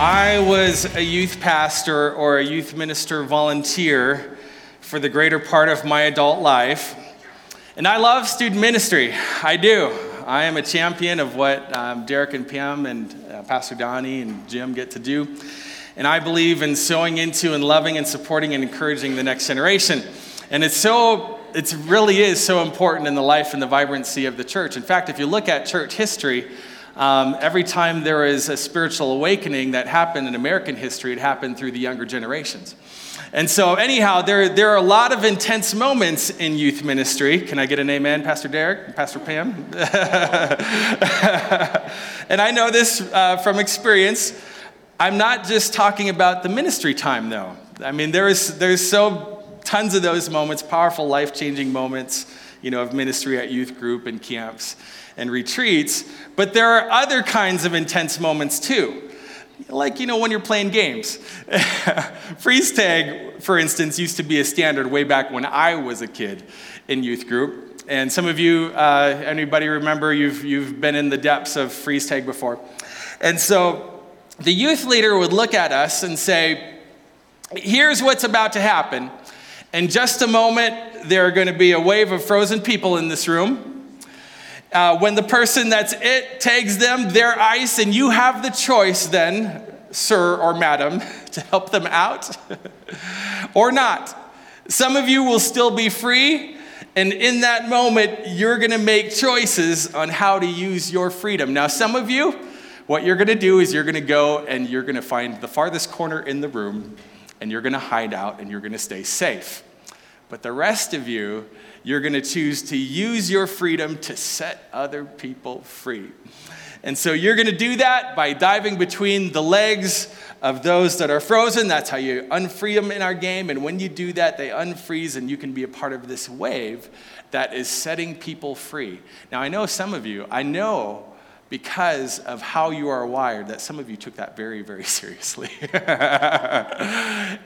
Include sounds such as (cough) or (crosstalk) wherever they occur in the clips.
I was a youth pastor or a youth minister volunteer for the greater part of my adult life. And I love student ministry. I do. I am a champion of what um, Derek and Pam and uh, Pastor Donnie and Jim get to do. And I believe in sowing into and loving and supporting and encouraging the next generation. And it's so, it really is so important in the life and the vibrancy of the church. In fact, if you look at church history, um, every time there is a spiritual awakening that happened in American history, it happened through the younger generations. And so, anyhow, there, there are a lot of intense moments in youth ministry. Can I get an amen, Pastor Derek, Pastor Pam? (laughs) and I know this uh, from experience. I'm not just talking about the ministry time, though. I mean, there is, there's so tons of those moments, powerful, life changing moments, you know, of ministry at youth group and camps and retreats. But there are other kinds of intense moments too. Like, you know, when you're playing games. (laughs) Freeze tag, for instance, used to be a standard way back when I was a kid in youth group. And some of you, uh, anybody remember, you've, you've been in the depths of freeze tag before. And so the youth leader would look at us and say, Here's what's about to happen. In just a moment, there are going to be a wave of frozen people in this room. Uh, when the person that's it tags them, their ice, and you have the choice then, sir or madam, (laughs) to help them out (laughs) or not. Some of you will still be free, and in that moment, you're gonna make choices on how to use your freedom. Now, some of you, what you're gonna do is you're gonna go and you're gonna find the farthest corner in the room, and you're gonna hide out and you're gonna stay safe. But the rest of you, you're going to choose to use your freedom to set other people free. And so you're going to do that by diving between the legs of those that are frozen. That's how you unfree them in our game. And when you do that, they unfreeze, and you can be a part of this wave that is setting people free. Now, I know some of you, I know because of how you are wired that some of you took that very, very (laughs) seriously.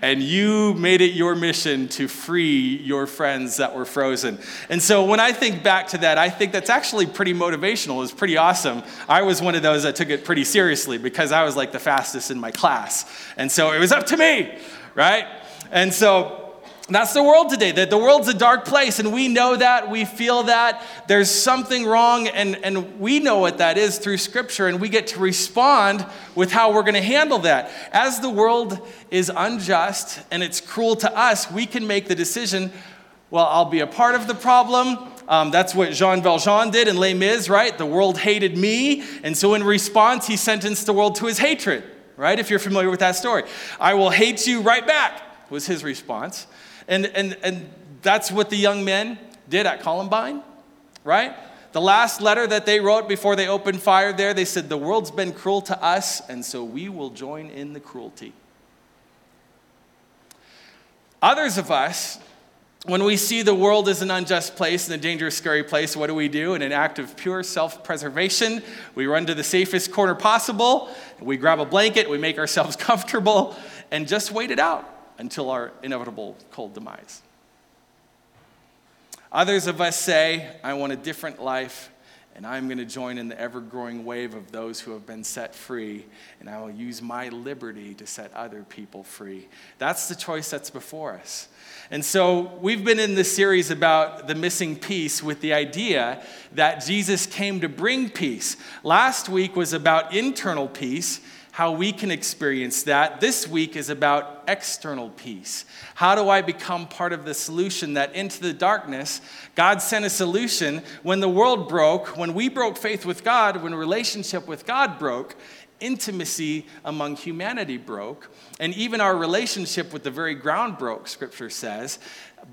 and you made it your mission to free your friends that were frozen. And so when I think back to that, I think that's actually pretty motivational. It's pretty awesome. I was one of those that took it pretty seriously because I was like the fastest in my class. And so it was up to me, right? And so that's the world today. That the world's a dark place, and we know that, we feel that. There's something wrong, and, and we know what that is through Scripture, and we get to respond with how we're going to handle that. As the world is unjust and it's cruel to us, we can make the decision well, I'll be a part of the problem. Um, that's what Jean Valjean did in Les Mis, right? The world hated me, and so in response, he sentenced the world to his hatred, right? If you're familiar with that story. I will hate you right back, was his response. And, and, and that's what the young men did at Columbine, right? The last letter that they wrote before they opened fire there, they said, The world's been cruel to us, and so we will join in the cruelty. Others of us, when we see the world as an unjust place and a dangerous, scary place, what do we do? In an act of pure self preservation, we run to the safest corner possible, we grab a blanket, we make ourselves (laughs) comfortable, and just wait it out until our inevitable cold demise. Others of us say, I want a different life, and I'm going to join in the ever growing wave of those who have been set free, and I will use my liberty to set other people free. That's the choice that's before us. And so we've been in this series about the missing piece with the idea that Jesus came to bring peace. Last week was about internal peace how we can experience that. This week is about external peace. How do I become part of the solution that into the darkness, God sent a solution when the world broke, when we broke faith with God, when relationship with God broke, intimacy among humanity broke, and even our relationship with the very ground broke, scripture says.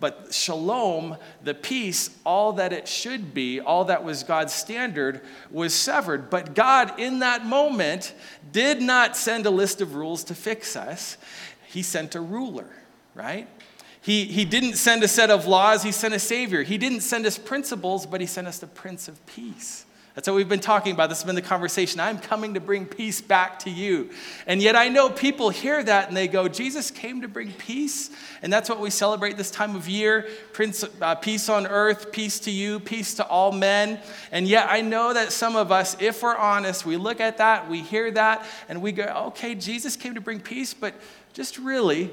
But shalom, the peace, all that it should be, all that was God's standard, was severed. But God, in that moment, did not send a list of rules to fix us, He sent a ruler, right? He, he didn't send a set of laws, He sent a Savior. He didn't send us principles, but He sent us the Prince of Peace That's what we've been talking about. This has been the conversation. I'm coming to bring peace back to you. And yet I know people hear that and they go, Jesus came to bring peace. And that's what we celebrate this time of year Prince, uh, peace on earth, peace to you, peace to all men. And yet I know that some of us, if we're honest, we look at that, we hear that, and we go, okay, Jesus came to bring peace, but just really,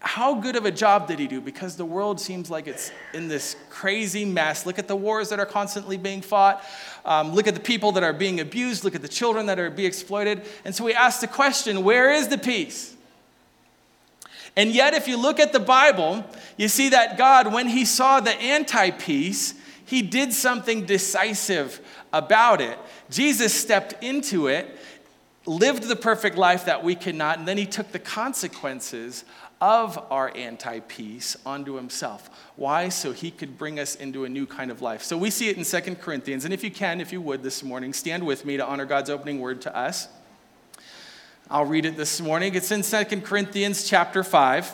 how good of a job did he do? Because the world seems like it's in this crazy mess. Look at the wars that are constantly being fought. Um, look at the people that are being abused. Look at the children that are being exploited. And so we ask the question where is the peace? And yet, if you look at the Bible, you see that God, when he saw the anti peace, he did something decisive about it. Jesus stepped into it, lived the perfect life that we cannot, and then he took the consequences of our anti peace onto himself. Why? So he could bring us into a new kind of life. So we see it in Second Corinthians. And if you can, if you would this morning, stand with me to honor God's opening word to us. I'll read it this morning. It's in Second Corinthians chapter 5.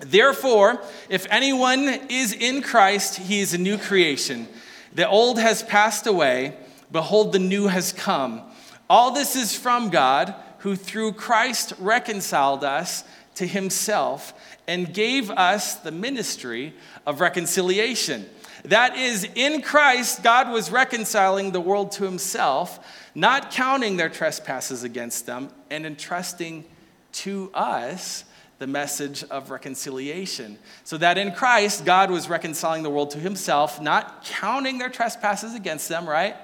Therefore, if anyone is in Christ, he is a new creation. The old has passed away, behold, the new has come. All this is from God, who through Christ reconciled us to himself and gave us the ministry of reconciliation. That is, in Christ, God was reconciling the world to himself, not counting their trespasses against them, and entrusting to us the message of reconciliation. So that in Christ, God was reconciling the world to himself, not counting their trespasses against them, right?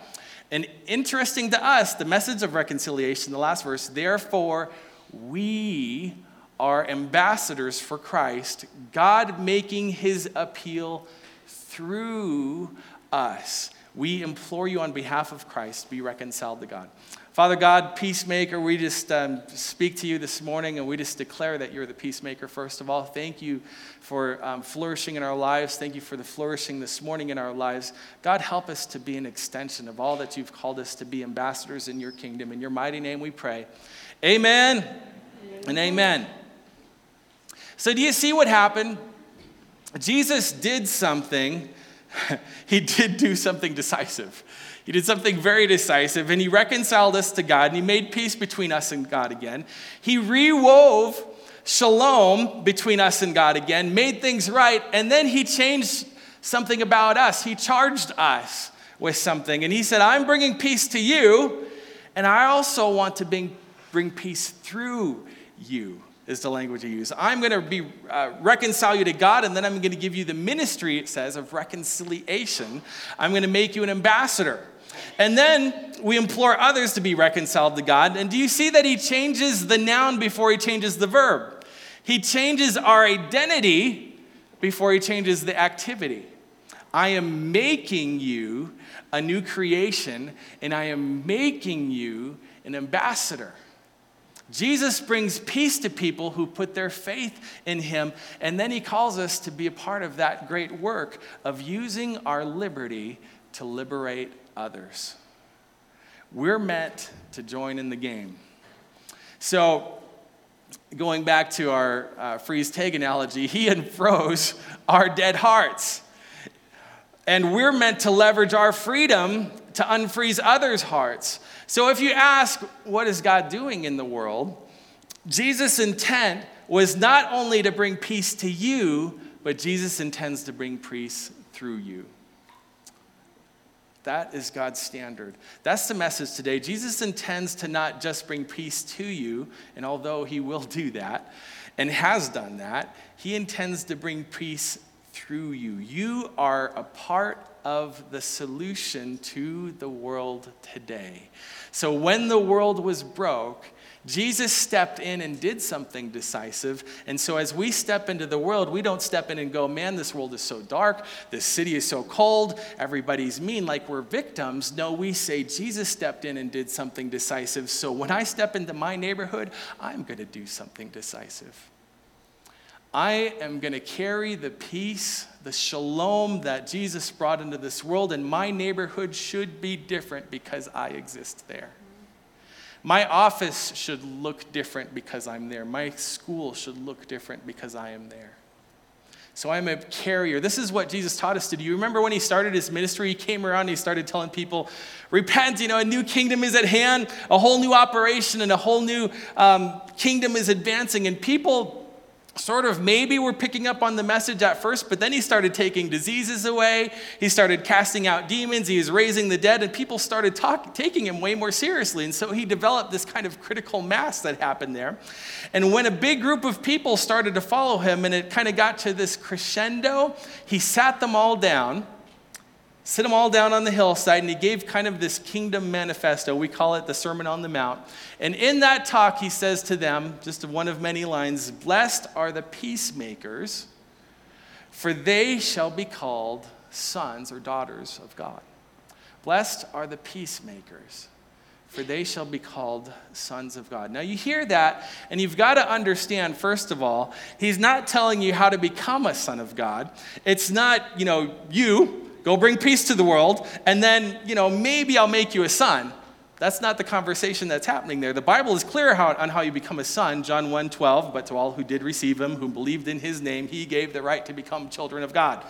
And interesting to us, the message of reconciliation, the last verse, therefore, we are ambassadors for Christ, God making his appeal through us. We implore you on behalf of Christ, be reconciled to God. Father God, peacemaker, we just um, speak to you this morning and we just declare that you're the peacemaker, first of all. Thank you for um, flourishing in our lives. Thank you for the flourishing this morning in our lives. God, help us to be an extension of all that you've called us to be ambassadors in your kingdom. In your mighty name we pray. Amen, amen. and amen. So, do you see what happened? Jesus did something. (laughs) he did do something decisive. He did something very decisive, and he reconciled us to God, and he made peace between us and God again. He rewove shalom between us and God again, made things right, and then he changed something about us. He charged us with something, and he said, I'm bringing peace to you, and I also want to bring, bring peace through you is the language he use. I'm going to be uh, reconcile you to God, and then I'm going to give you the ministry, it says, of reconciliation. I'm going to make you an ambassador. And then we implore others to be reconciled to God. And do you see that he changes the noun before he changes the verb? He changes our identity before he changes the activity. I am making you a new creation, and I am making you an ambassador. Jesus brings peace to people who put their faith in him, and then he calls us to be a part of that great work of using our liberty to liberate others. We're meant to join in the game. So, going back to our uh, freeze tag analogy, he unfroze our dead hearts. And we're meant to leverage our freedom to unfreeze others' hearts. So if you ask, what is God doing in the world? Jesus' intent was not only to bring peace to you, but Jesus intends to bring peace through you. That is God's standard. That's the message today. Jesus intends to not just bring peace to you, and although he will do that and has done that, he intends to bring peace through you. You are a part of the solution to the world today. So when the world was broke, Jesus stepped in and did something decisive. And so, as we step into the world, we don't step in and go, man, this world is so dark, this city is so cold, everybody's mean, like we're victims. No, we say, Jesus stepped in and did something decisive. So, when I step into my neighborhood, I'm going to do something decisive. I am going to carry the peace, the shalom that Jesus brought into this world, and my neighborhood should be different because I exist there. My office should look different because I'm there. My school should look different because I am there. So I'm a carrier. This is what Jesus taught us to do. You remember when he started his ministry, he came around and he started telling people, repent, you know, a new kingdom is at hand, a whole new operation, and a whole new um, kingdom is advancing. And people sort of maybe were picking up on the message at first, but then he started taking diseases away. He started casting out demons. He was raising the dead, and people started talk, taking him way more seriously. And so he developed this kind of critical mass that happened there. And when a big group of people started to follow him, and it kind of got to this crescendo, he sat them all down sit them all down on the hillside, and he gave kind of this kingdom manifesto. We call it the Sermon on the Mount. And in that talk, he says to them, just one of many lines Blessed are the peacemakers, for they shall be called sons or daughters of God. Blessed are the peacemakers, for they shall be called sons of God. Now, you hear that, and you've got to understand, first of all, he's not telling you how to become a son of God. It's not, you know, you Go bring peace to the world, and then, you know, maybe I'll make you a son. That's not the conversation that's happening there. The Bible is clear how, on how you become a son. John 1 12, but to all who did receive him, who believed in his name, he gave the right to become children of God.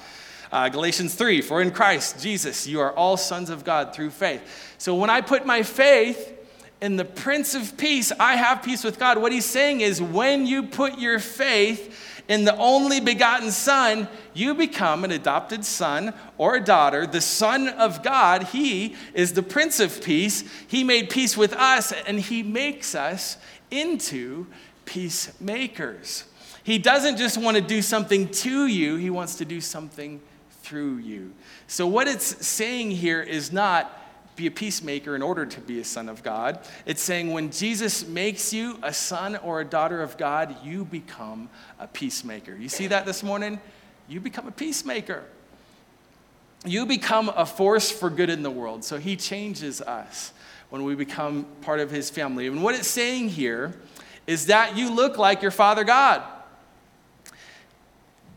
Uh, Galatians 3, for in Christ Jesus, you are all sons of God through faith. So when I put my faith in the Prince of Peace, I have peace with God. What he's saying is when you put your faith in the only begotten Son, you become an adopted son or a daughter, the Son of God. He is the Prince of Peace. He made peace with us, and He makes us into peacemakers. He doesn't just want to do something to you, He wants to do something through you. So, what it's saying here is not be a peacemaker in order to be a son of God. It's saying when Jesus makes you a son or a daughter of God, you become a peacemaker. You see that this morning? You become a peacemaker. You become a force for good in the world. So he changes us when we become part of his family. And what it's saying here is that you look like your Father God.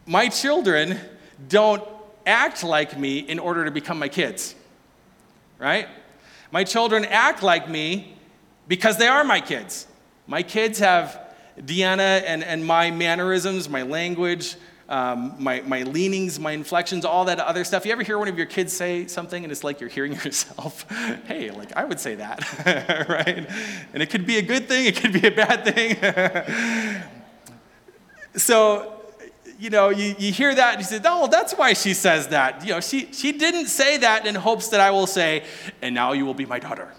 My children don't act like me in order to become my kids right? My children act like me because they are my kids. My kids have DNA and, and my mannerisms, my language, um, my, my leanings, my inflections, all that other stuff. You ever hear one of your kids say something and it's like you're hearing (laughs) yourself? hey, like I would say that, (laughs) right? And it could be a good thing, it could be a bad thing. (laughs) so you know, you, you hear that and you say, oh, that's why she says that. You know, she, she didn't say that in hopes that I will say, and now you will be my daughter.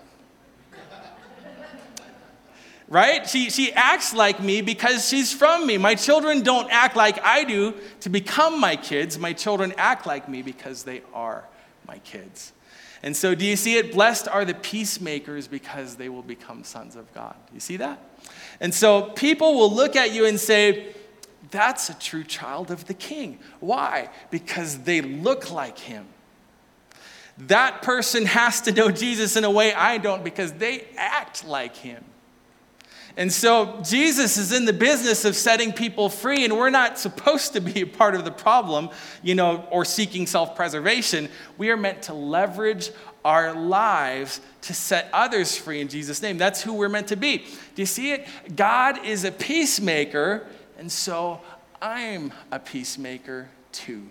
right? She, she acts like me because she's from me. My children don't act like I do to become my kids. My children act like me because they are my kids. And so, do you see it? Blessed are the peacemakers because they will become sons of God. You see that? And so, people will look at you and say, that's a true child of the king. Why? Because they look like him. That person has to know Jesus in a way I don't because they act like him. And so Jesus is in the business of setting people free, and we're not supposed to be a part of the problem, you know, or seeking self preservation. We are meant to leverage our lives to set others free in Jesus' name. That's who we're meant to be. Do you see it? God is a peacemaker and so I'm a peacemaker too.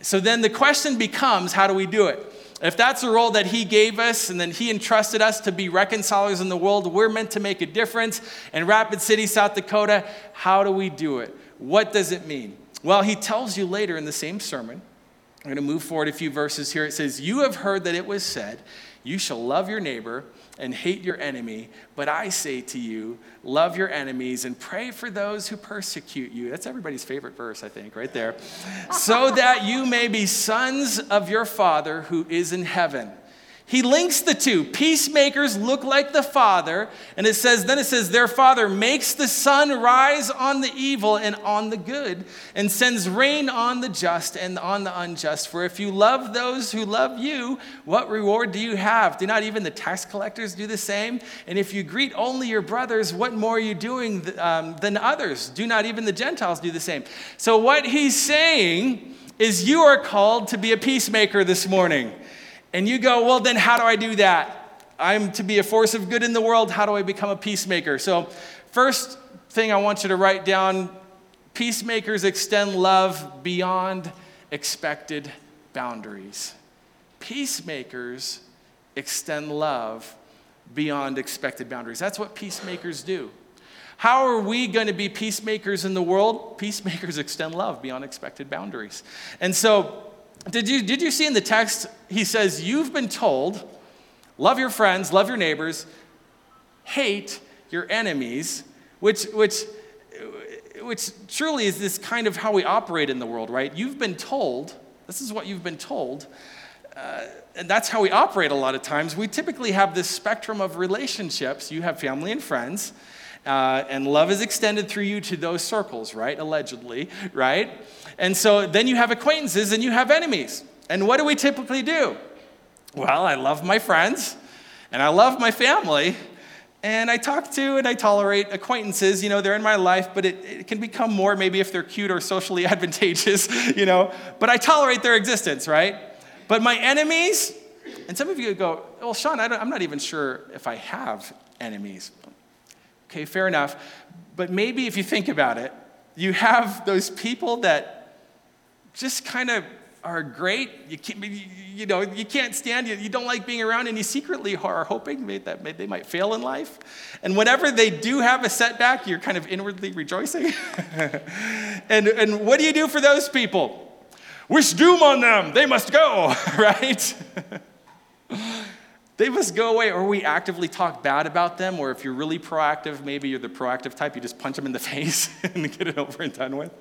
So then the question becomes how do we do it? If that's the role that He gave us and then He entrusted us to be reconcilers in the world, we're meant to make a difference. In Rapid City, South Dakota, how do we do it? What does it mean? Well, He tells you later in the same sermon. I'm going to move forward a few verses here. It says, You have heard that it was said, You shall love your neighbor and hate your enemy. But I say to you, love your enemies and pray for those who persecute you. That's everybody's favorite verse, I think, right there. so that you may be sons of your Father who is in heaven. He links the two. Peacemakers look like the Father, and it says, then it says, their Father makes the sun rise on the evil and on the good, and sends rain on the just and on the unjust. For if you love those who love you, what reward do you have? Do not even the tax collectors do the same? And if you greet only your brothers, what more are you doing um, than others? Do not even the Gentiles do the same? So, what he's saying is, you are called to be a peacemaker this morning. And you go, well, then how do I do that? I'm to be a force of good in the world. How do I become a peacemaker? So, first thing I want you to write down Peacemakers extend love beyond expected boundaries. Peacemakers extend love beyond expected boundaries. That's what peacemakers do. How are we going to be peacemakers in the world? Peacemakers (laughs) extend love beyond expected boundaries. And so, did you, did you see in the text, he says, You've been told, love your friends, love your neighbors, hate your enemies, which, which, which truly is this kind of how we operate in the world, right? You've been told, this is what you've been told. Uh, and that's how we operate a lot of times. We typically have this spectrum of relationships. You have family and friends, uh, and love is extended through you to those circles, right? Allegedly, right? And so then you have acquaintances and you have enemies. And what do we typically do? Well, I love my friends and I love my family, and I talk to and I tolerate acquaintances. You know, they're in my life, but it, it, can become more maybe if they're cute or socially (laughs) advantageous, you know. But I tolerate their existence, right? But my enemies, and some of you go, well, Sean, I am not even sure if I have enemies. Okay, fair enough. But maybe if you think about it, you have those people that just kind of are great. You, can't, you know, you can't stand, you, you don't like being around, and you secretly are hoping that they might fail in life. And whenever they do have a setback, you're kind of inwardly rejoicing. (laughs) and, and what do you do for those people? Wish doom on them. They must go, (laughs) right? they must go away. Or we actively talk bad about them, or if you're really proactive, maybe you're the proactive type, you just punch them in the (laughs) face and get it over and done with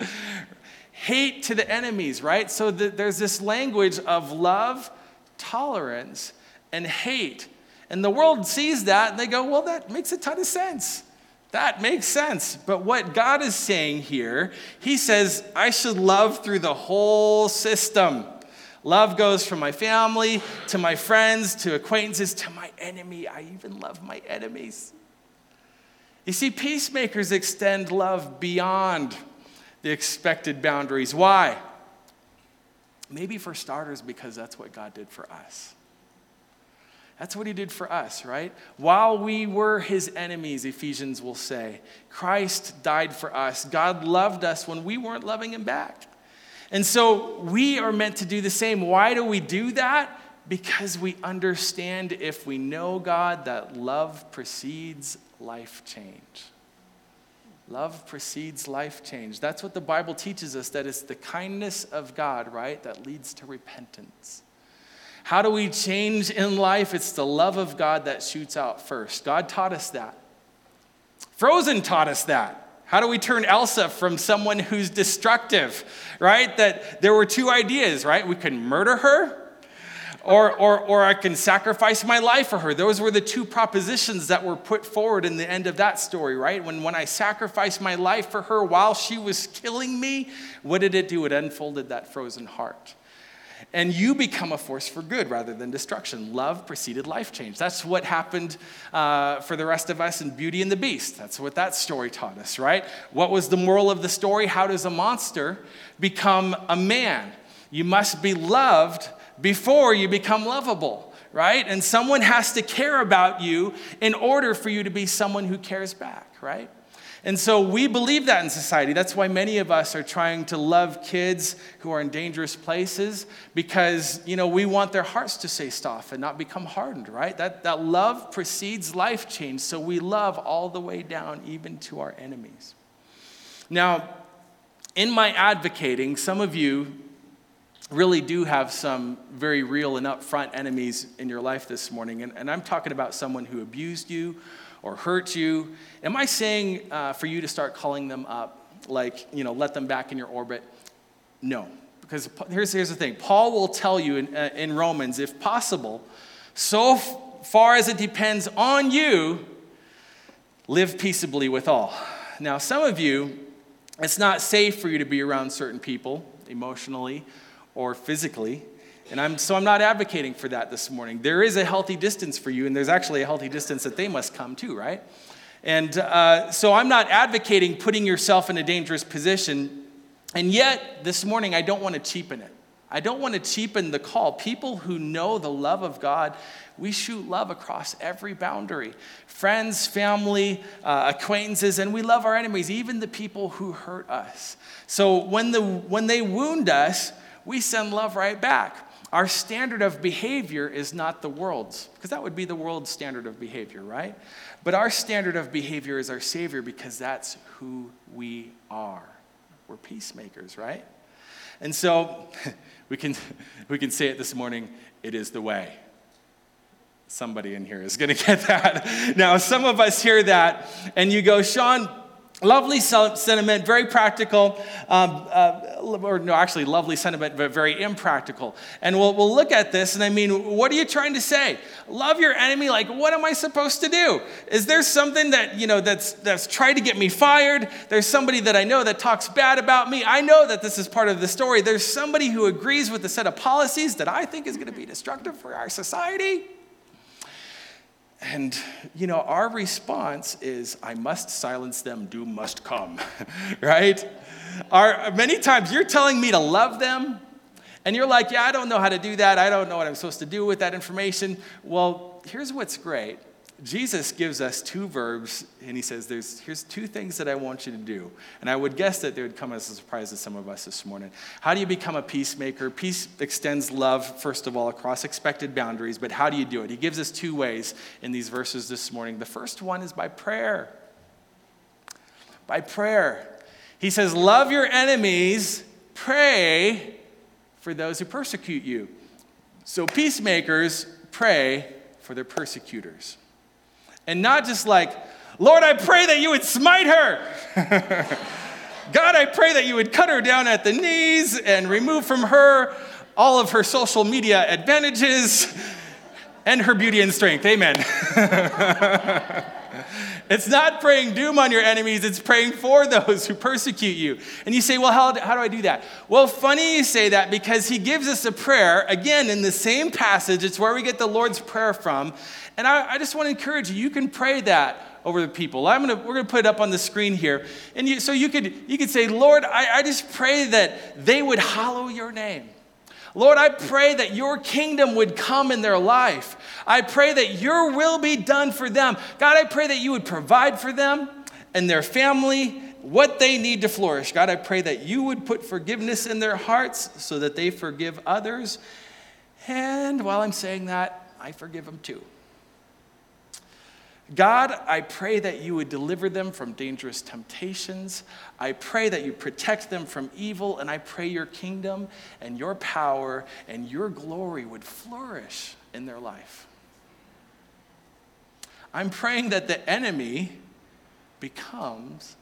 hate to the enemies, right? So the, there's this language of love, tolerance, and hate. And the world sees that and they go, well, that makes a ton of sense. That makes sense. But what God is saying here, He says, I should love through the whole system. Love goes from my family to my friends to acquaintances to my enemy. I even love my enemies. You see, peacemakers extend love beyond the expected boundaries. Why? Maybe for starters, because that's what God did for us. That's what he did for us, right? While we were his enemies, Ephesians will say, Christ died for us. God loved us when we weren't loving him back. And so we are meant to do the same. Why do we do that? Because we understand if we know God that love precedes life change. Love precedes life change. That's what the Bible teaches us that it's the kindness of God, right, that leads to repentance. How do we change in life? It's the love of God that shoots out first. God taught us that. Frozen taught us that. How do we turn Elsa from someone who's destructive, right? That there were two ideas, right? We can murder her or, or, or I can sacrifice my life for her. Those were the two propositions that were put forward in the end of that story, right? When, when I sacrificed my life for her while she was killing me, what did it do? It unfolded that frozen heart. And you become a force for good rather than destruction. Love preceded life change. That's what happened uh, for the rest of us in Beauty and the Beast. That's what that story taught us, right? What was the moral of the story? How does a monster become a man? You must be loved before you become lovable, right? And someone has to care about you in order for you to be someone who cares back, right? And so we believe that in society. That's why many of us are trying to love kids who are in dangerous places because, you know, we want their hearts to stay soft and not become hardened, right? That, that love precedes life change. So we love all the way down, even to our enemies. Now, in my advocating, some of you really do have some very real and upfront enemies in your life this morning. And, and I'm talking about someone who abused you or hurt you. Am I saying uh, for you to start calling them up, like, you know, let them back in your orbit? No. Because here's, here's the thing Paul will tell you in, uh, in Romans, if possible, so far as it depends on you, live peaceably with all. Now, some of you, it's not safe for you to be around certain people emotionally or physically. And I'm, so I'm not advocating for that this morning. There is a healthy distance for you, and there's actually a healthy distance that they must come to, right? And uh, so I'm not advocating putting yourself in a dangerous position. And yet, this morning, I don't want to cheapen it. I don't want to cheapen the call. People who know the love of God, we shoot love across every boundary friends, family, uh, acquaintances, and we love our enemies, even the people who hurt us. So when, the, when they wound us, we send love right back. Our standard of behavior is not the world's, because that would be the world's standard of behavior, right? But our standard of behavior is our Savior because that's who we are. We're peacemakers, right? And so (laughs) we can, we can say it this morning it is the way. Somebody in here is going (laughs) to get that. Now, some of us hear that and you go, Sean, Lovely sentiment, very practical, um, uh, or no, actually, lovely sentiment, but very impractical. And we'll, we'll look at this, and I mean, what are you trying to say? Love your enemy, like, what am I supposed to do? Is there something that, you know, that's, that's tried to get me fired? There's somebody that I know that talks bad about me. I know that this is part of the story. There's somebody who agrees with a set of policies that I think is going to be destructive for our society. And, you know, our response is, I must silence them, doom must come, (laughs) right? Our, many times you're telling me to love them, and you're like, yeah, I don't know how to do that. I don't know what I'm supposed to do with that information. Well, here's what's great Jesus gives us two verbs, and he says, There's, Here's two things that I want you to do. And I would guess that they would come as a surprise to some of us this morning. How do you become a peacemaker? Peace extends love, first of all, across expected boundaries, but how do you do it? He gives us two ways in these verses this morning. The first one is by prayer. By prayer. He says, Love your enemies, pray for those who persecute you. So, peacemakers pray for their persecutors. And not just like, Lord, I pray that you would smite her. (laughs) God, I pray that you would cut her down at the knees and remove from her all of her social media advantages and her beauty and strength. Amen. (laughs) it's not praying doom on your enemies, it's praying for those who persecute you. And you say, well, how, how do I do that? Well, funny you say that because he gives us a prayer, again, in the same passage. It's where we get the Lord's Prayer from. And I, I just want to encourage you, you can pray that over the people. I'm gonna, we're going to put it up on the screen here. And you, so you could, you could say, Lord, I, I just pray that they would hallow your name. Lord, I pray that your kingdom would come in their life. I pray that your will be done for them. God, I pray that you would provide for them and their family what they need to flourish. God, I pray that you would put forgiveness in their hearts so that they forgive others. And while I'm saying that, I forgive them too. God, I pray that you would deliver them from dangerous temptations. I pray that you protect them from evil, and I pray your kingdom and your power and your glory would flourish in their life. I'm praying that the enemy becomes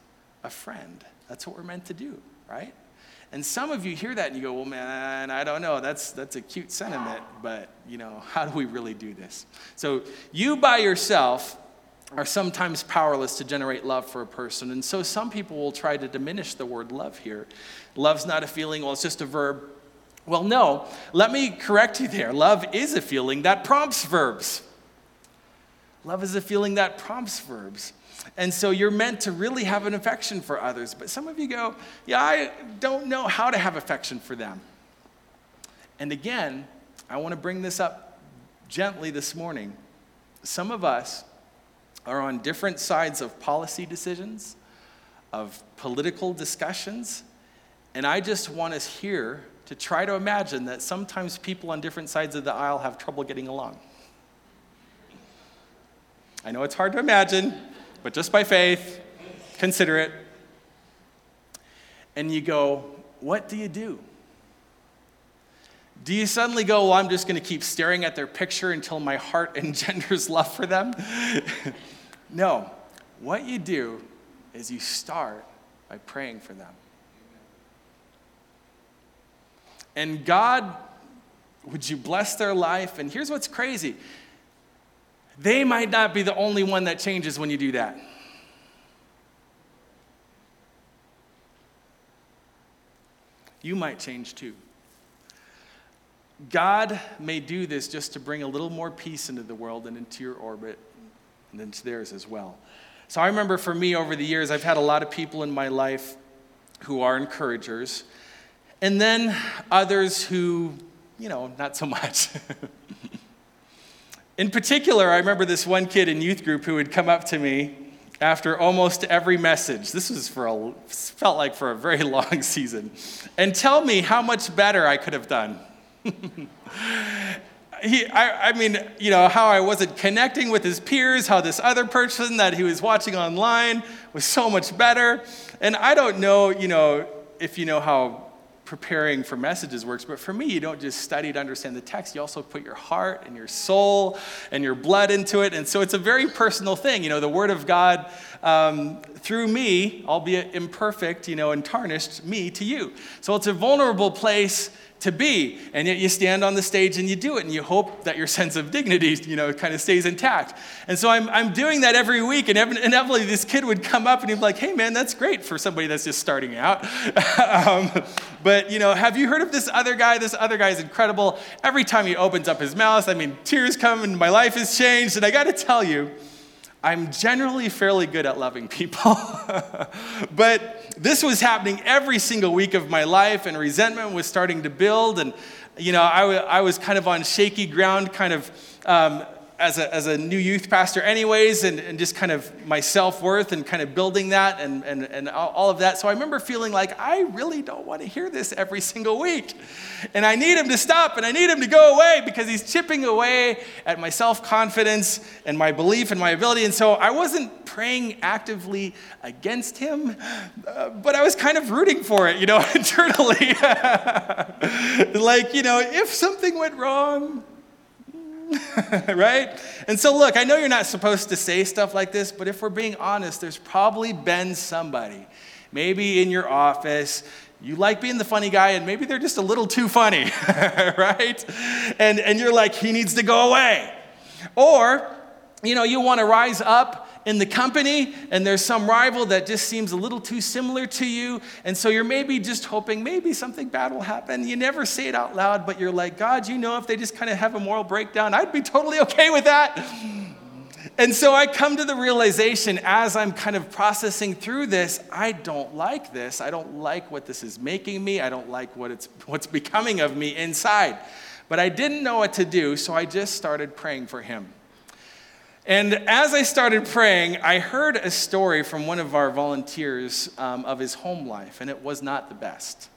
a friend. That's what we're meant to do, right? And some of you hear that and you go, well, man, I don't know. That's, that's a cute sentiment, but, you know, how do we really do this? So you by yourself are sometimes powerless to generate love for a person. And so some people will try to diminish the word love here. Love's not a feeling, well, it's just a verb. Well, no, let me correct you there. Love is a feeling that prompts verbs. Love is a feeling that prompts verbs. And so you're meant to really have an affection for others. But some of you go, yeah, I don't know how to have affection for them. And again, I want to bring this up gently this morning. Some of us are on different sides of policy decisions, of political discussions, and I just want us here to try to imagine that sometimes people on different sides of the aisle have trouble getting along. I know it's hard to imagine, but just by faith, consider it. And you go, what do you do? Do you suddenly go, well, I'm just going to keep staring at their picture until my heart (laughs) engenders love for them? (laughs) No, what you do is you start by praying for them. And God, would you bless their life? And here's what's crazy they might not be the only one that changes when you do that. You might change too. God may do this just to bring a little more peace into the world and into your orbit and it's theirs as well. So I remember for me over the years, I've had a lot of people in my life who are encouragers. and then others who, you know, not so much. (laughs) in particular, I remember this one kid in youth group who would come up to me after almost every message. This was for a, felt like for a very (laughs) long season, and tell me how much better I could have done. (laughs) he, I, I, mean, you know, how I wasn't connecting with his peers, how this other person that he was watching online was so much better. And I don't know, you know, if you know how preparing for messages works, but for me, you don't just study to understand the text, you also put your heart and your soul and your blood into it. And so it's a very personal thing. You know, the Word of God um, through me, albeit imperfect, you know, and tarnished, me to you. So it's a vulnerable place to be. And yet you stand on the stage and you do it, and you hope that your sense of dignity, you know, kind of stays intact. And so I'm, I'm doing that every week, and inevitably this kid would come up and he'd be like, hey man, that's great for somebody that's just starting out. (laughs) um, but, you know, have you heard of this other guy? This other guy is incredible. Every time he opens up his mouth, I mean, tears come and my life has changed. And I got to tell you, I'm generally fairly good at loving people. (laughs) but this was happening every single week of my life, and resentment was starting to build. And, you know, I, w- I was kind of on shaky ground, kind of um, as a, as a new youth pastor, anyways, and, and just kind of my self worth and kind of building that and, and, and all of that. So I remember feeling like I really don't want to hear this every single week. And I need him to stop and I need him to go away because he's chipping away at my self confidence and my belief and my ability. And so I wasn't praying actively against him, uh, but I was kind of rooting for it, you know, (laughs) internally. (laughs) like, you know, if something went wrong, (laughs) right? And so, look, I know you're not supposed to say stuff like this, but if we're being honest, there's probably been somebody, maybe in your office, you like being the funny guy, and maybe they're just a little too funny, (laughs) right? And, and you're like, he needs to go away. Or, you know, you want to rise up in the company and there's some rival that just seems a little too similar to you. And so you're maybe just hoping maybe something bad will happen. You never say it out loud, but you're like, God, you know, if they just kind of have a moral breakdown, I'd be totally okay with that. And so I come to the realization as I'm kind of processing through this, I don't like this. I don't like what this is making me. I don't like what it's, what's becoming of me inside. But I didn't know what to do, so I just started praying for him. And as I started praying, I heard a story from one of our volunteers um, of his home life, and it was not the best.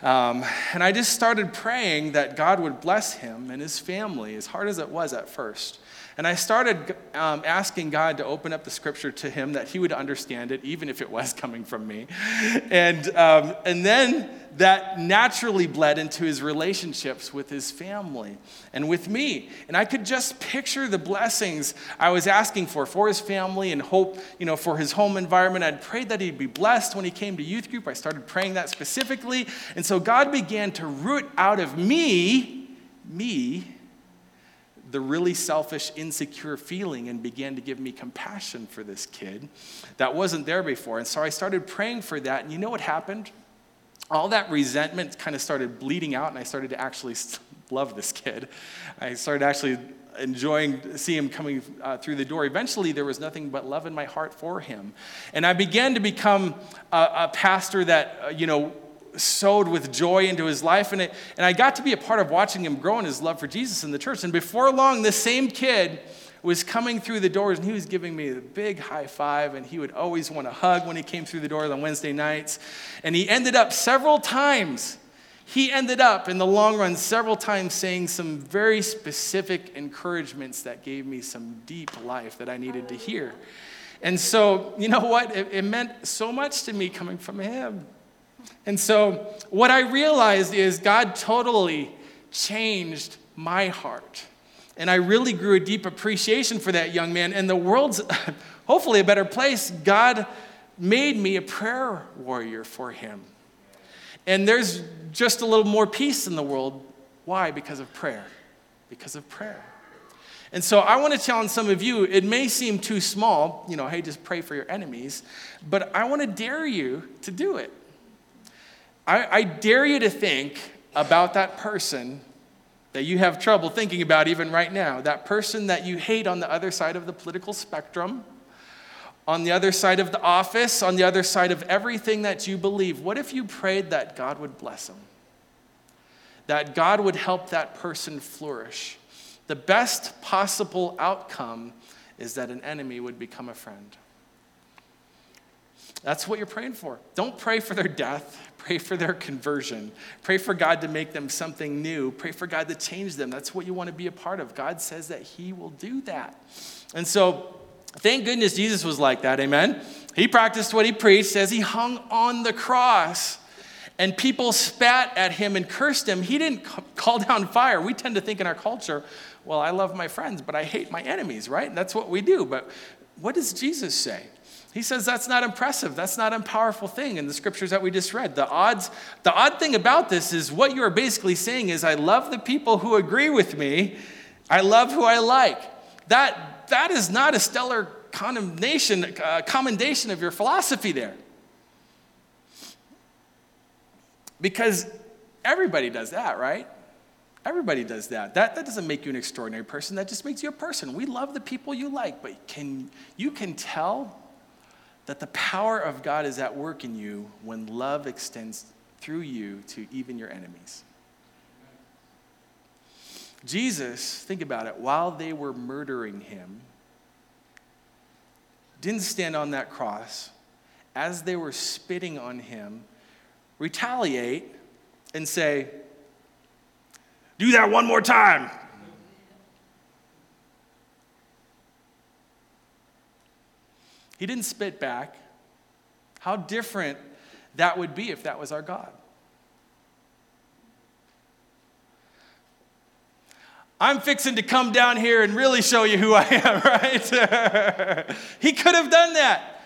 Um, and I just started praying that God would bless him and his family, as hard as it was at first. And I started um, asking God to open up the scripture to him that he would understand it, even if it was (laughs) coming from me. And, um, and then that naturally bled into his relationships with his family and with me. And I could just picture the blessings I was asking for for his family and hope, you know, for his home environment. I'd prayed that he'd be blessed when he came to youth group. I started praying that specifically. And so God began to root out of me, me, the really selfish, insecure feeling and began to give me compassion for this kid that wasn't there before. And so I started praying for that. And you know what happened? All that resentment kind of started bleeding out, and I started to actually love this kid. I started actually enjoying seeing him coming uh, through the door. Eventually, there was nothing but love in my heart for him. And I began to become a, a pastor that, uh, you know, sowed with joy into his life. And, it, and I got to be a part of watching him grow in his love for Jesus in the church. And before long, this same kid was coming through the doors and he was giving me a big high five and he would always want to hug when he came through the doors on Wednesday nights. And he ended up several times, he ended up in the long run several times saying some very specific encouragements that gave me some deep life that I needed to hear. And so, you know what? It, it meant so much to me coming from him. And so, what I realized is God totally changed my heart. And I really grew a deep appreciation for that young man. And the world's (laughs) hopefully a better place. God made me a prayer warrior for him. And there's just a little more peace in the world. Why? Because of prayer. Because of prayer. And so I want to challenge some of you. It may seem too small, you know, hey, just pray for your enemies, but I want to dare you to do it. I, I dare you to think about that person that you have trouble thinking about even right now, that person that you hate on the other side of the political spectrum, on the other side of the office, on the other side of everything that you believe, what if you prayed that God would bless them? That God would help that person flourish? The best possible outcome is that an enemy would become a friend. That's what you're praying for. Don't pray for their death. Pray for their conversion. Pray for God to make them something new. Pray for God to change them. That's what you want to be a part of. God says that He will do that. And so, thank goodness Jesus was like that. Amen. He practiced what He preached as He hung on the cross. And people spat at him and cursed him. He didn't call down fire. We tend to think in our culture, well, I love my friends, but I hate my enemies, right? That's what we do. But what does Jesus say? He says that's not impressive. That's not a powerful thing in the scriptures that we just read. The odds, the odd thing about this is what you are basically saying is I love the people who agree with me. I love who I like. That, that is not a stellar condemnation, uh, commendation of your philosophy there. Because everybody does that, right? Everybody does that. that. That doesn't make you an extraordinary person. That just makes you a person. We love the people you like, but can, you can tell that the power of God is at work in you when love extends through you to even your enemies. Jesus, think about it, while they were murdering him, didn't stand on that cross. As they were spitting on him, retaliate and say, Do that one more time. He didn't spit back. How different that would be if that was our God. I'm fixing to come down here and really show you who I am, (laughs) right? he could have done that.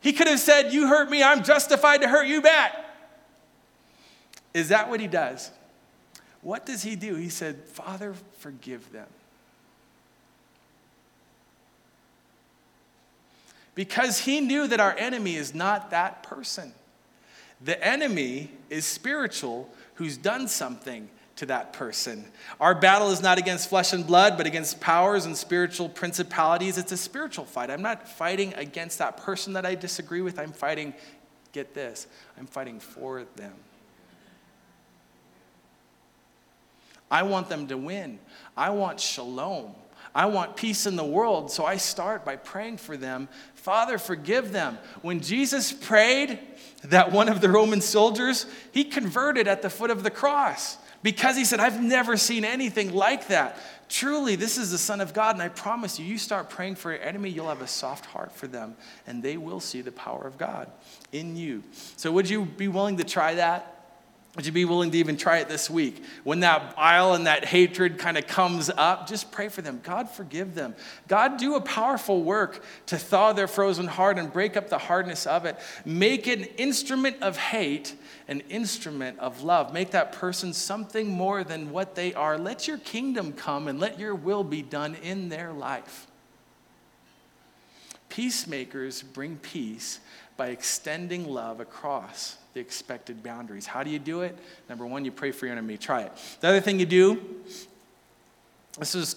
He could have said, You hurt me, I'm justified to hurt you back. Is that what he does? What does he do? He said, Father, forgive them. Because he knew that our enemy is not that person. The enemy is spiritual who's done something to that person. Our battle is not against flesh and blood, but against powers and spiritual principalities. It's a spiritual fight. I'm not fighting against that person that I disagree with. I'm fighting, get this, I'm fighting for them. I want them to win. I want shalom. I want peace in the world, so I start by praying for them. Father, forgive them. When Jesus prayed that one of the Roman soldiers, he converted at the foot of the cross because he said, I've never seen anything like that. Truly, this is the Son of God, and I promise you, you start praying for your enemy, you'll have a soft heart for them, and they will see the power of God in you. So, would you be willing to try that? Would you be willing to even try it this week? When that bile and that hatred kind of comes up, just pray for them. God, forgive them. God, do a powerful work to thaw their frozen heart and break up the hardness of it. Make an instrument of hate an instrument of love. Make that person something more than what they are. Let your kingdom come and let your will be done in their life. Peacemakers bring peace by extending love across the expected boundaries. How do you do it? Number one, you pray for your enemy. Try it. The other thing you do, this is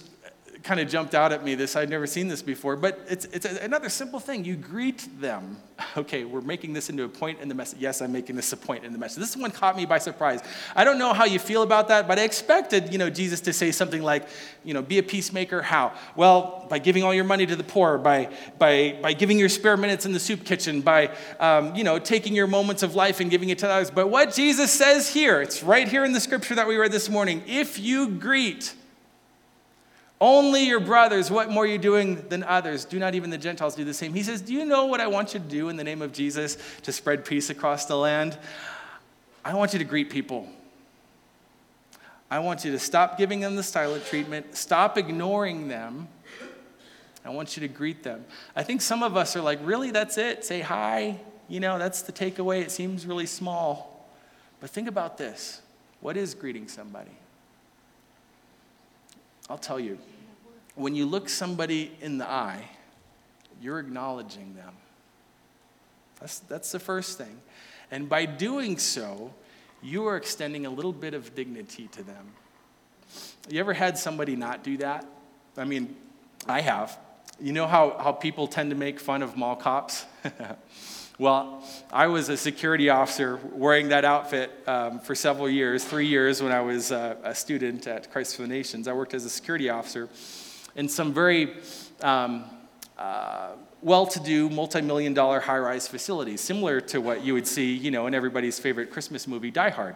kind of jumped out at me this i'd never seen this before but it's, it's another simple thing. You greet them. (laughs) Okay we're making this into a point in the message yes i'm making this a point in the message. This one caught me by surprise. I don't know how you feel about that but i expected you know jesus to say something like you know be a peacemaker. How? Well by giving all your money to the poor by by by giving your spare minutes in the soup kitchen by um, you know taking your moments of life and giving it to others. But what jesus says here it's right here in the scripture that we read this morning. If you greet only your brothers, what more are you doing than others? Do not even the Gentiles do the same? He says, Do you know what I want you to do in the name of Jesus to spread peace across the land? I want you to greet people. I want you to stop giving them the silent treatment, stop ignoring them. I want you to greet them. I think some of us are like, Really, that's it? Say hi. You know, that's the takeaway. It seems really small. But think about this what is greeting somebody? I'll tell you, when you look somebody in the eye, you're acknowledging them. That's, that's the first thing. And by doing so, you are extending a little bit of dignity to them. You ever had somebody not do that? I mean, I have. You know how, how people tend to make fun of mall cops? (laughs) well, I was a security officer wearing that outfit um, for several years, three years when I was uh, a student at Christ for the Nations. I worked as a security officer in some very um, uh, well-to-do, multi-million dollar high-rise facilities, similar to what you would see, you know, in everybody's favorite Christmas movie, Die Hard.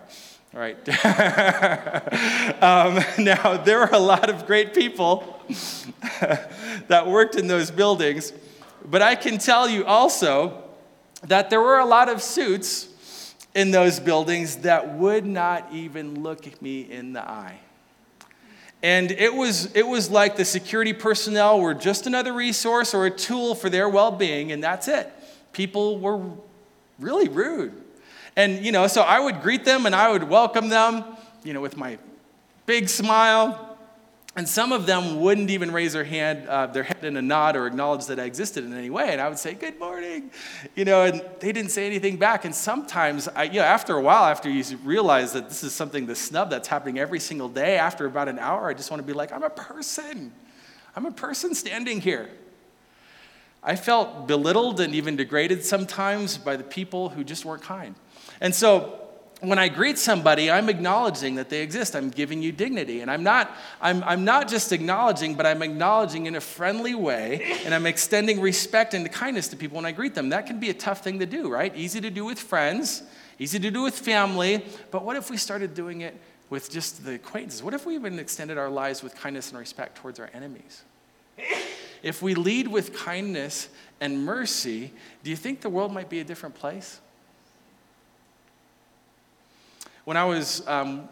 Right. (laughs) um, now, there were a lot of great people (laughs) that worked in those buildings, but I can tell you also that there were a lot of suits in those buildings that would not even look me in the eye. And it was, it was like the security personnel were just another resource or a tool for their well being, and that's it. People were really rude. And, you know, so I would greet them and I would welcome them, you know, with my big smile. And some of them wouldn't even raise their hand, uh, their head in a nod or acknowledge that I existed in any way. And I would say, "Good morning," you know, and they didn't say anything back. And sometimes, I, you know, after a while, after you realize that this is something, the snub that's happening every single day, after about an hour, I just want to be like, "I'm a person. I'm a person standing here." I felt belittled and even degraded sometimes by the people who just weren't kind. And so when I greet somebody, I'm acknowledging that they exist. I'm giving you dignity. And I'm not, I'm, I'm not just acknowledging, but I'm acknowledging in a friendly way, and I'm extending respect and kindness to people when I greet them. That can be a tough thing to do, right? Easy to do with friends, easy to do with family, but what if we started doing it with just the acquaintances? What if we even extended our lives with kindness and respect towards our enemies? If we lead with kindness and mercy, do you think the world might be a different place? When I was um,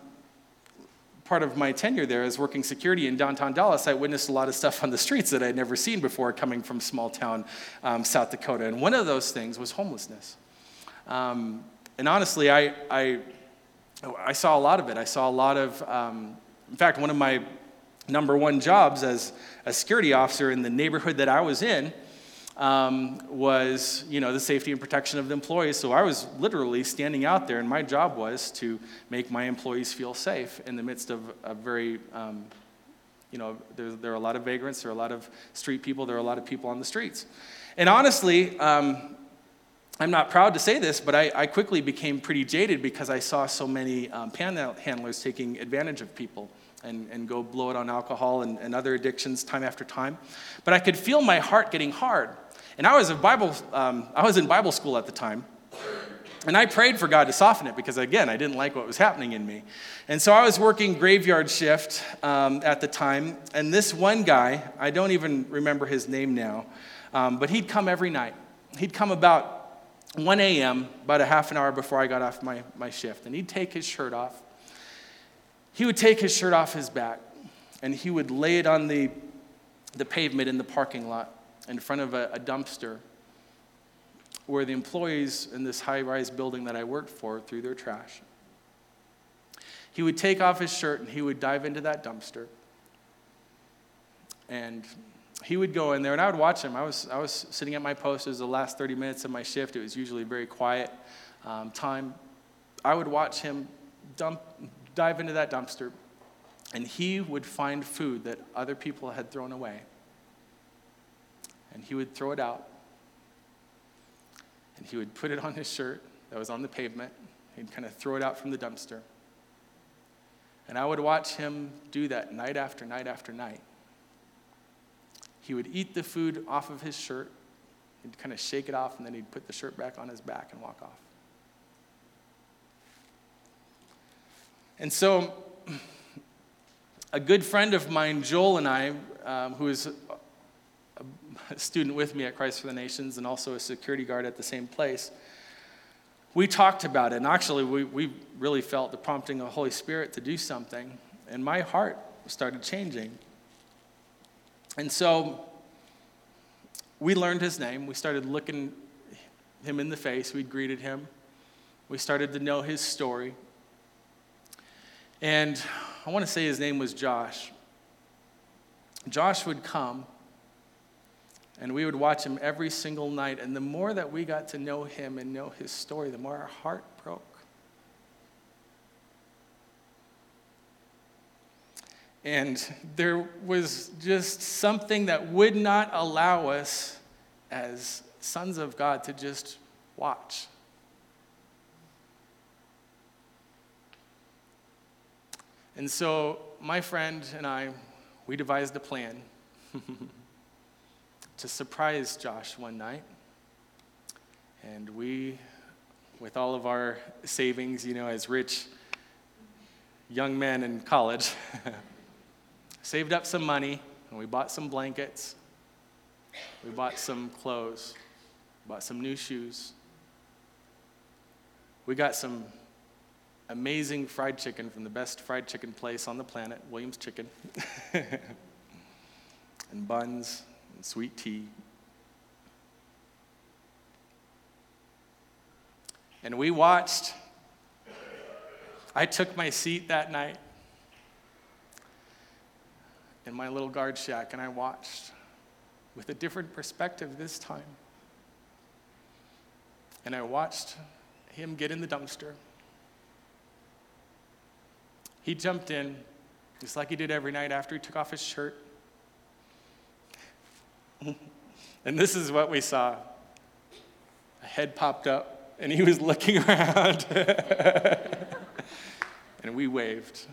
part of my tenure there as working security in downtown Dallas, I witnessed a lot of stuff on the streets that I'd never seen before coming from small town um, South Dakota. And one of those things was homelessness. Um, and honestly, I, I, I, saw a lot of it. I saw a lot of, um, in fact, one of my number one jobs as a security officer in the neighborhood that I was in um, was, you know, the safety and protection of the employees. So I was literally standing out there, and my job was to make my employees feel safe in the midst of a very, um, you know, there, there, are a lot of vagrants, there are a lot of street people, there are a lot of people on the streets. And honestly, um, I'm not proud to say this, but I, I, quickly became pretty jaded because I saw so many um, panhandlers taking advantage of people and, and go blow it on alcohol and, and other addictions time after time. But I could feel my heart getting hard and I was, a Bible, um, I was in Bible school at the time. And I prayed for God to soften it because, again, I didn't like what was happening in me. And so I was working graveyard shift um, at the time. And this one guy, I don't even remember his name now, um, but he'd come every night. He'd come about 1 a.m., about a half an hour before I got off my, my shift. And he'd take his shirt off. He would take his shirt off his back and he would lay it on the, the pavement in the parking lot in front of a, a dumpster where the employees in this high rise building that I worked for threw their trash. He would take off his shirt and he would dive into that dumpster. And he would go in there, and I would watch him. I was, I was sitting at my post. It was the last 30 minutes of my shift. It was usually very quiet um, time. I would watch him dump, dive into that dumpster, and he would find food that other people had thrown away and he would throw it out. And he would put it on his shirt that was on the pavement. He'd kind of throw it out from the dumpster. And I would watch him do that night after night after night. He would eat the food off of his shirt. He'd kind of shake it off, and then he'd put the shirt back on his back and walk off. And so, (clears throat) a good friend of mine, Joel, and I, um, who is a student with me at Christ for the Nations and also a security guard at the same place, we talked about it. And actually, we, we really felt the prompting of the Holy Spirit to do something. And my heart started changing. And so we learned his name. We started looking him in the face. We greeted him. We started to know his story. And I want to say his name was Josh. Josh would come and we would watch him every single night. And the more that we got to know him and know his story, the more our heart broke. And there was just something that would not allow us as sons of God to just watch. And so, my friend and I, we devised a plan (laughs) to surprise Josh one night. And we, with all of our savings, you know, as rich young men in college, (laughs) saved up some money and we bought some blankets. We bought some clothes, bought some new shoes. We got some amazing fried chicken from the best fried chicken place on the planet, Williams Chicken, (laughs) and buns sweet tea. And we watched. I took my seat that night in my little guard shack and I watched with a different perspective this time. And I watched him get in the dumpster. He jumped in, just like he did every night after he took off his shirt. (laughs) and this is what we saw a head popped up, and he was (laughs) looking around. (laughs) and we waved.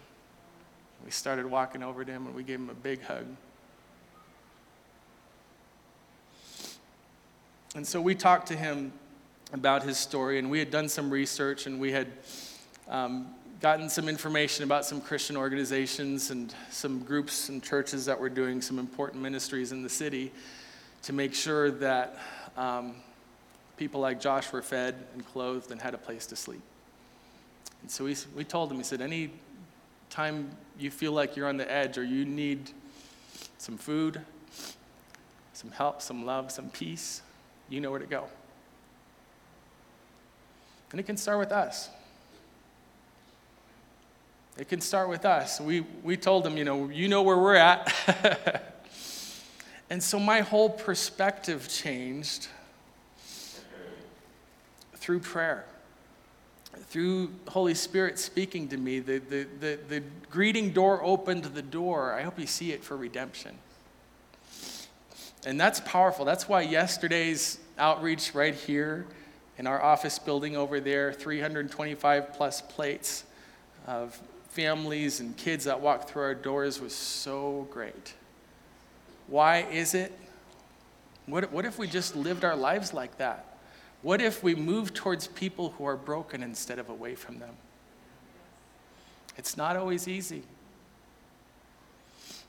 We started walking over to him, and we gave him a big hug. And so we talked to him about his story, and we had done some research, and we had um, gotten some information about some Christian organizations and some groups and churches that were doing some important ministries in the city to make sure that um, people like Josh were fed and clothed and had a place to sleep. And so we, we told him, he said, any time you feel like you're on the edge or you need some food, some help, some love, some peace, you know where to go. And it can start with us. It can start with us. We, we told them, you know, you know where we're at. (laughs) and so my whole perspective changed through prayer, through Holy Spirit speaking to me. The, the, the, the greeting door opened the door. I hope you see it for redemption. And that's powerful. That's why yesterday's outreach right here in our office building over there, 325 plus plates of families and kids that walked through our doors was so great. Why is it? What, what if we just lived our lives like that? What if we move towards people who are broken instead of away from them? It's not always easy.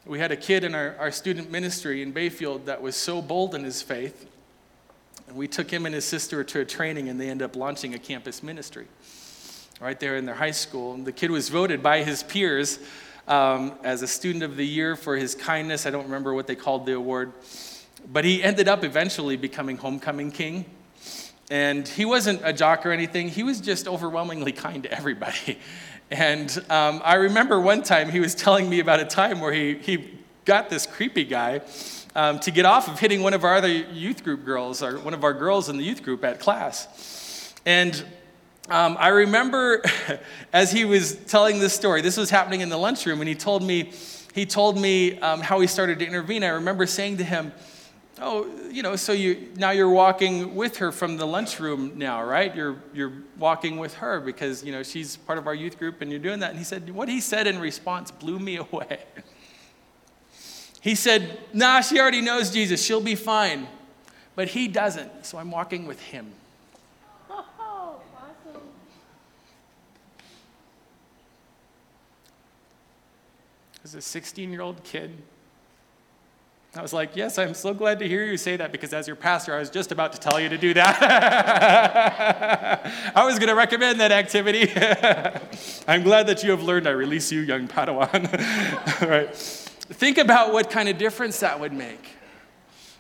We had a kid in our, our student ministry in Bayfield that was so bold in his faith. And we took him and his sister to a training, and they ended up launching a campus ministry right there in their high school. And the kid was voted by his peers um, as a student of the year for his kindness. I don't remember what they called the award. But he ended up eventually becoming homecoming king. And he wasn't a jock or anything, he was just overwhelmingly kind to everybody. (laughs) And um, I remember one time he was telling me about a time where he, he got this creepy guy um, to get off of hitting one of our other youth group girls, or one of our girls in the youth group at class. And um, I remember (laughs) as he was telling this story, this was happening in the lunchroom, and he told me, he told me um, how he started to intervene. I remember saying to him, oh, you know, so you now you're walking with her from the lunchroom now, right? You're you're walking with her because you know she's part of our youth group, and you're doing that. And he said, what he said in response blew me (laughs) away. he said, Nah, she already knows Jesus. She'll be fine, but he doesn't. So I'm walking with him. As a 16 year old kid I was like, Yes, I'm so glad to hear you say that because as your pastor, I was just about to tell you to do that. (laughs) I was going to recommend that activity. (laughs) I'm glad that you have learned. I release you, young Padawan. (laughs) All right. Think about what kind of difference that would make.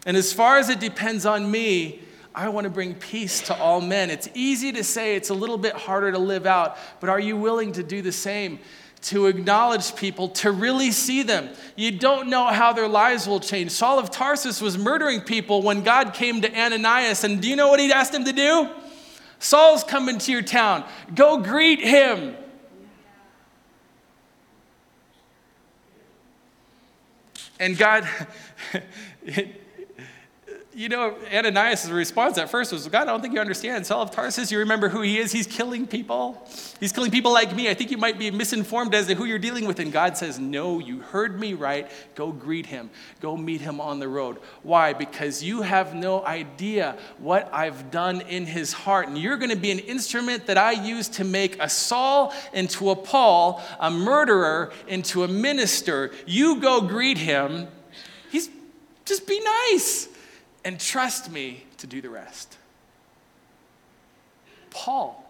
And as far as it depends on me, I want to bring peace to all men. It's easy to say, it's a little bit harder to live out, but are you willing to do the same? To acknowledge people, to really see them. You don't know how their lives will change. Saul of Tarsus was murdering people when God came to Ananias, and do you know what he asked him to do? Saul's coming to your town. Go greet him. And God, (laughs) you know, Ananias' response at first was, God, I don't think you understand. Saul of Tarsus, you remember who he is? He's killing people. He's killing people like me. I think you might be misinformed as to who you're dealing with. And God says, No, you heard me right. Go greet him. Go meet him on the road. Why? Because you have no idea what I've done in his heart. And you're going to be an instrument that I use to make a Saul into a Paul, a murderer into a minister. You go greet him. He's just be nice and trust me to do the rest. Paul.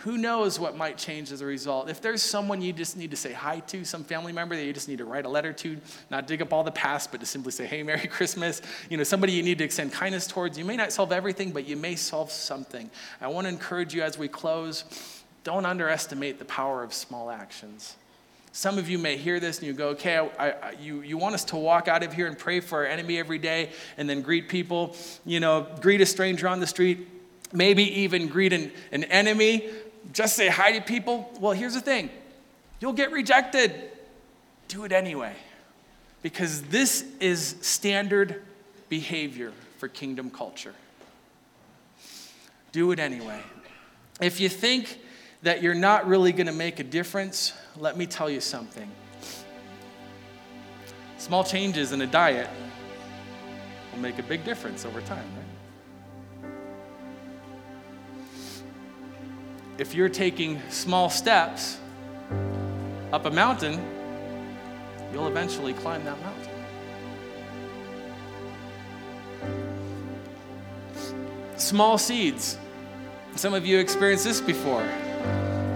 Who knows what might change as a result? If there's someone you just need to say hi to, some family member that you just need to write a letter to, not dig up all the past, but to simply say, hey, Merry (laughs) Christmas, you know, somebody you need to extend kindness towards, you may not solve everything, but you may solve something. I want to encourage you as we close, don't underestimate the power of small actions. Some of you may hear this and you go, okay, I, I, you, you want us to walk out of here and pray for our enemy every day and then greet people, you know, greet a stranger on the street, maybe even greet an, an enemy, just say hi to people. Well, here's the thing you'll get rejected. Do it anyway. Because this is standard behavior for kingdom culture. Do it anyway. If you think that you're not really going to make a difference, let me tell you something. Small changes in a diet will make a big difference over time, right? If you're taking small steps up a mountain, you'll eventually climb that mountain. Small seeds. Some of you experienced this before.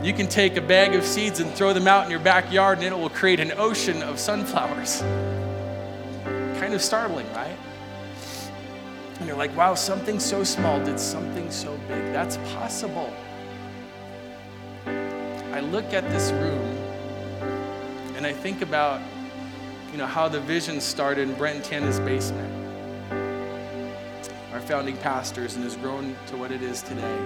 You can take a bag of seeds and throw them out in your backyard, and it will create an ocean of sunflowers. (laughs) Kind of startling, right? And you're like, wow, something so small did something so big. That's possible. I look at this room and I think about, you know, how the vision started in Brent Tana's basement. Our founding pastors and has grown to what it is today.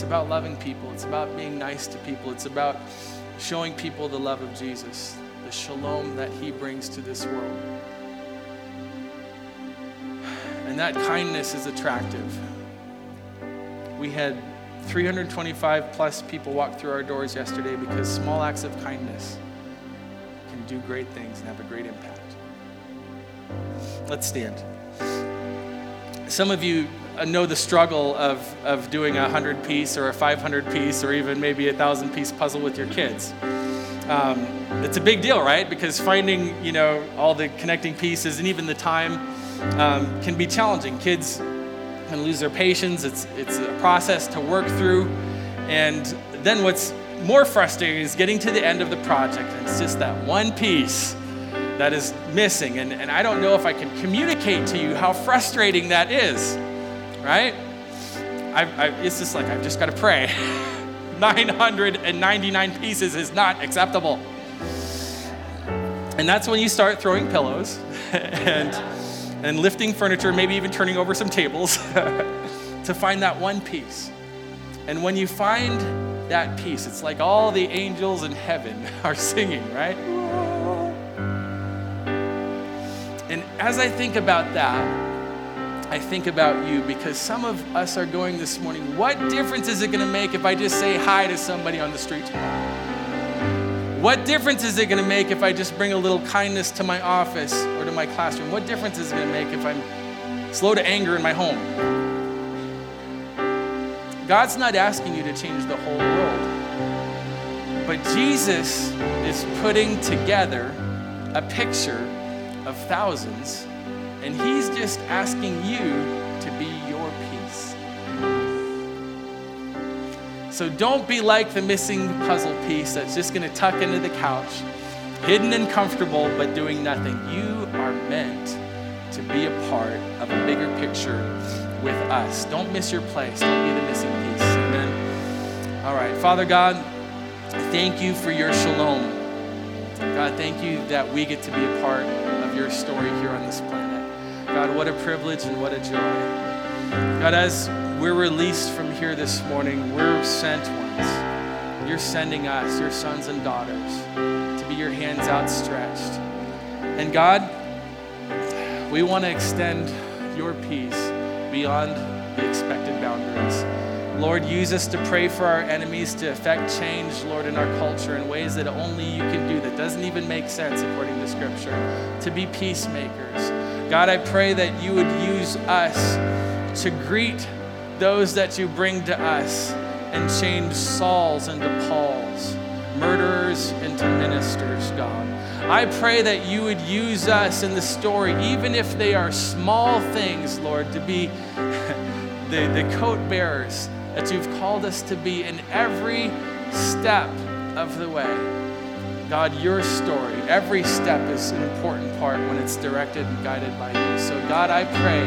It's about loving people. It's about being nice to people. It's about showing people the love of Jesus, the shalom that he brings to this world. And that kindness is attractive. We had 325 plus people walk through our doors yesterday because small acts of kindness can do great things and have a great impact. Let's stand. Some of you know the struggle of, of doing a 100 piece or a 500 piece or even maybe a 1,000 piece puzzle with your kids. Um, it's a big deal, right? Because finding, you know, all the connecting pieces and even the time um, can be challenging. Kids can lose their patience. It's, it's a process to work through. And then what's more frustrating is getting to the end of the project. And it's just that one piece that is missing. And, and I don't know if I can communicate to you how frustrating that is right? I, I, it's just like, I've just got to pray. (laughs) 999 pieces is not acceptable. And that's when you start throwing pillows (laughs) and, and lifting furniture, maybe even turning over some tables (laughs) to find that one piece. And when you find that piece, it's like all the angels in heaven are singing, right? And as I think about that, I think about you because some of us are going this morning. What difference is it going to make if I just say hi to somebody on the street tomorrow? What difference is it going to make if I just bring a little kindness to my office or to my classroom? What difference is it going to make if I'm slow to anger in my home? God's not asking you to change the whole world. But Jesus is putting together a picture of thousands and He's just asking you to be your peace. So don't be like the missing puzzle piece that's just going to tuck into the couch, hidden and comfortable, but doing nothing. You are meant to be a part of a bigger picture with us. Don't miss your place. Don't be the missing piece. Amen. All right. Father God, thank you for your shalom. God, thank you that we get to be a part of your story here on this planet. God, what a privilege and what a joy. God, as we're released from here this morning. We're sent ones. You're sending us, your sons and daughters, to be your hands outstretched. And God, we want to extend your peace beyond the expected boundaries. Lord, use us to pray for our enemies, to effect change, Lord, in our culture in ways that only you can do, that doesn't even make sense according to Scripture, to be peacemakers. God, I pray that you would use us to greet those that you bring to us and change Sauls into Pauls, murderers into ministers, God. I pray that you would use us in the story, even if they are small things, Lord, to be (laughs) the, the coat bearers that you've called us to be in every step of the way. God, your story, every step is an important part when it's directed and guided by you. So, God, I pray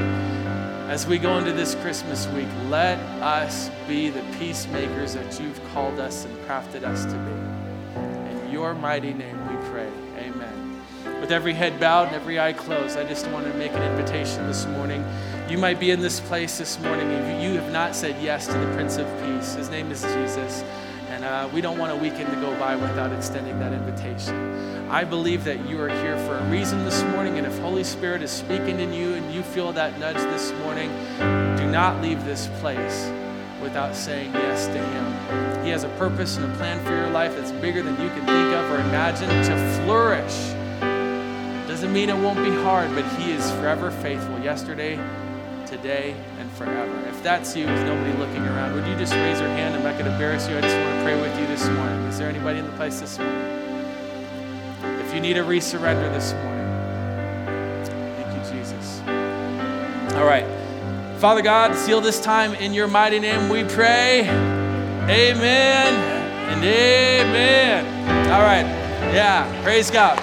as we go into this Christmas week, let us be the peacemakers that you've called us and crafted us to be. In your mighty name we pray. Amen. With every head bowed and every eye closed, I just want to make an invitation this morning. You might be in this place this morning if you have not said yes to the Prince of Peace. His name is Jesus. And uh, we don't want a weekend to go by without extending that invitation. I believe that you are here for a reason this morning. And if Holy Spirit is speaking in you and you feel that nudge this morning, do not leave this place without saying yes to Him. He has a purpose and a plan for your life that's bigger than you can think of or imagine to flourish. Doesn't mean it won't be hard, but He is forever faithful. Yesterday, today, and forever. If that's you, with nobody looking around, would you just raise your hand? I'm not going to embarrass you. I just want to pray with you this morning. Is there anybody in the place this morning? If you need a resurrender this morning, thank you, Jesus. All right. Father God, seal this time in your mighty name, we pray. Amen and amen. All right. Yeah, praise God.